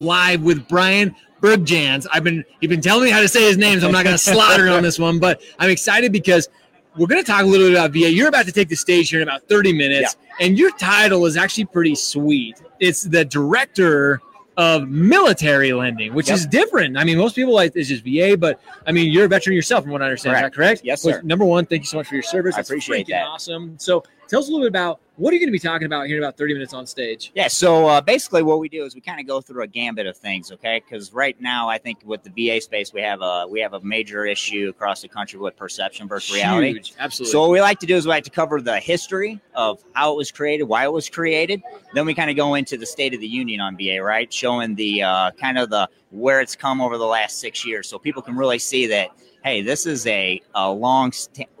live with Bryan Bergjans. I've been you've been telling me how to say his name, so I'm not going to slaughter on this one, but I'm excited because we're going to talk a little bit about VA. You're about to take the stage here in about 30 minutes, and your title is actually pretty sweet. It's the director of military lending, which Yep. is different. I mean, most people like it's just VA, but I mean, you're a veteran yourself, from what I understand. Is that correct? Yes, sir. number one, thank you so much for your service. I That's appreciate that. Awesome. So, tell us a little bit about what are you going to be talking about here in about 30 minutes on stage. Yeah, so uh, basically what we do is we kind of go through a gambit of things, okay? Because right now, I think with the VA space, we have a we have a major issue across the country with perception versus reality. Absolutely. So what we like to do is we like to cover the history of how it was created, why it was created. Then we kind of go into the state of the union on VA, right? Showing the uh, kind of the where it's come over the last six years, so people can really see that hey, this is a, a long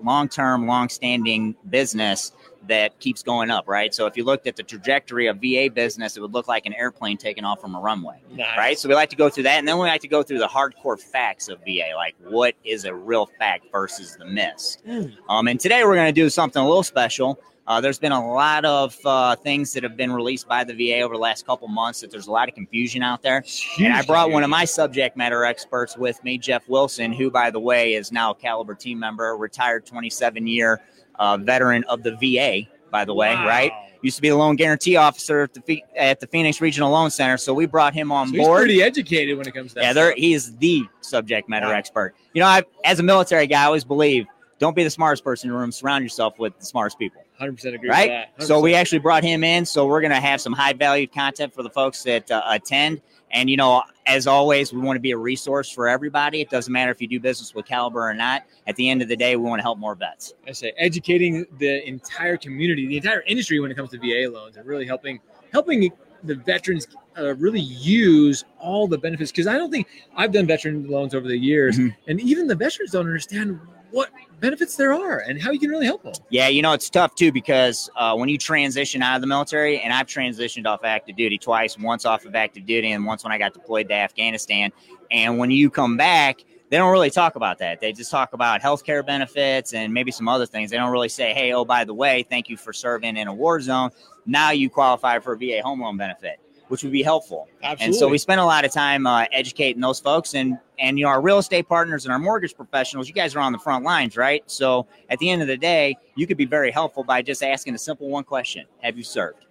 long term, long standing business that keeps going up, right? So if you looked at the trajectory of VA business, it would look like an airplane taking off from a runway Nice. right? So we like to go through that, and then we like to go through the hardcore facts of VA, like what is a real fact versus the myths. Mm. Um, and today we're going to do something a little special. Uh, there's been a lot of uh, things that have been released by the VA over the last couple months that there's a lot of confusion out there. And I brought one of my subject matter experts with me, Jeff Wilson, who, by the way, is now a Caliber team member, retired 27 year uh, veteran of the VA, by the way, Wow. right? Used to be the loan guarantee officer at the, at the Phoenix Regional Loan Center. So we brought him on So he's board. pretty educated when it comes to that. Yeah, there he is the subject matter Wow. expert. You know, I, as a military guy, I always believe don't be the smartest person in the room. Surround yourself with the smartest people, 100% agree right? with that. So we actually brought him in. So we're going to have some high valued content for the folks that uh, attend. And you know, as always, we want to be a resource for everybody. It doesn't matter if you do business with Caliber or not. At the end of the day, we want to help more vets. I say educating the entire community, the entire industry when it comes to VA loans, and really helping helping the veterans uh, really use all the benefits. Because I don't think I've done veteran loans over the years, Mhm. and even the veterans don't understand what benefits there are and how you can really help them. Yeah, you know, it's tough too because uh, when you transition out of the military, and I've transitioned off active duty twice, once off of active duty, and once when I got deployed to Afghanistan. And when you come back, they don't really talk about that. They just talk about healthcare benefits and maybe some other things. They don't really say, hey, oh, by the way, thank you for serving in a war zone. Now you qualify for a VA home loan benefit, which would be helpful. Absolutely. And so we spend a lot of time uh, educating those folks, and and you know our real estate partners and our mortgage professionals. You guys are on the front lines, right? So at the end of the day, you could be very helpful by just asking a simple one question: Have you served?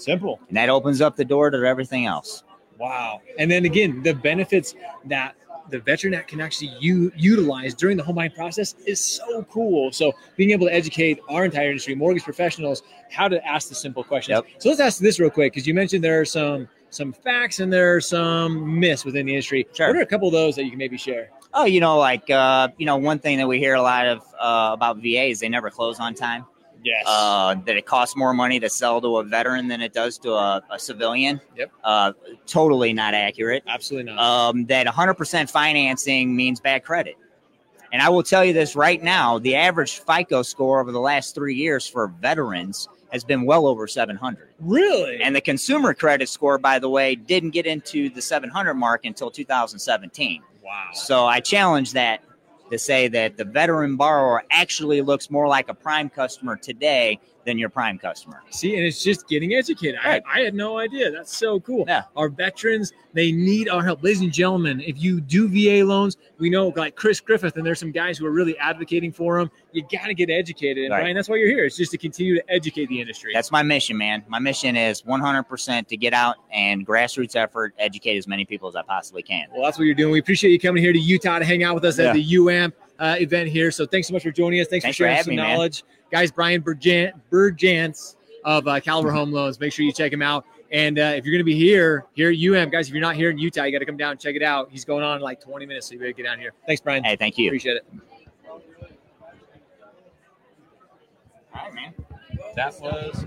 simple. And that opens up the door to everything else. Wow. And then again, the benefits that the veteran act can actually u- utilize during the home buying process is so cool. So being able to educate our entire industry, mortgage professionals, how to ask the simple questions. Yep. So let's ask this real quick because you mentioned there are some some facts and there are some myths within the industry. Sure. What are a couple of those that you can maybe share? Oh, you know, like uh, you know, one thing that we hear a lot of uh, about VA is they never close on time. Yes. uh, that it costs more money to sell to a veteran than it does to a, a civilian. Yep. Uh, totally not accurate. Absolutely not. Um, that 100% financing means bad credit. And I will tell you this right now the average FICO score over the last three years for veterans has been well over 700. really? And the consumer credit score, by the way, didn't get into the 700 mark until 2017. wow. So I challenge that to say that the veteran borrower actually looks more like a prime customer today than your prime customer. See, and it's just getting educated. Right. I, I had no idea. That's so cool. Yeah. Our veterans, they need our help. Ladies and gentlemen, if you do VA loans, we know like Chris Griffith, and there's some guys who are really advocating for them. You got to get educated. And Right. Bryan, that's why you're here. It's just to continue to educate the industry. That's my mission, man. My mission is 100% to get out and grassroots effort, educate as many people as I possibly can. well, that's what you're doing. We appreciate you coming here to Utah to hang out with us Yeah. at the UAMP uh, event here. So thanks so much for joining us. Thanks, Thanks for for sharing having some me, man. knowledge. Guys, Bryan Berjan- Bergjans of uh, Caliber Home Loans. Make sure you check him out. And uh, if you're going to be here, here at UM, guys, if you're not here in Utah, you got to come down and check it out. He's going on in like 20 minutes, so you better get down here. Thanks, Bryan. Hey, thank you. Appreciate it. All right, man. That was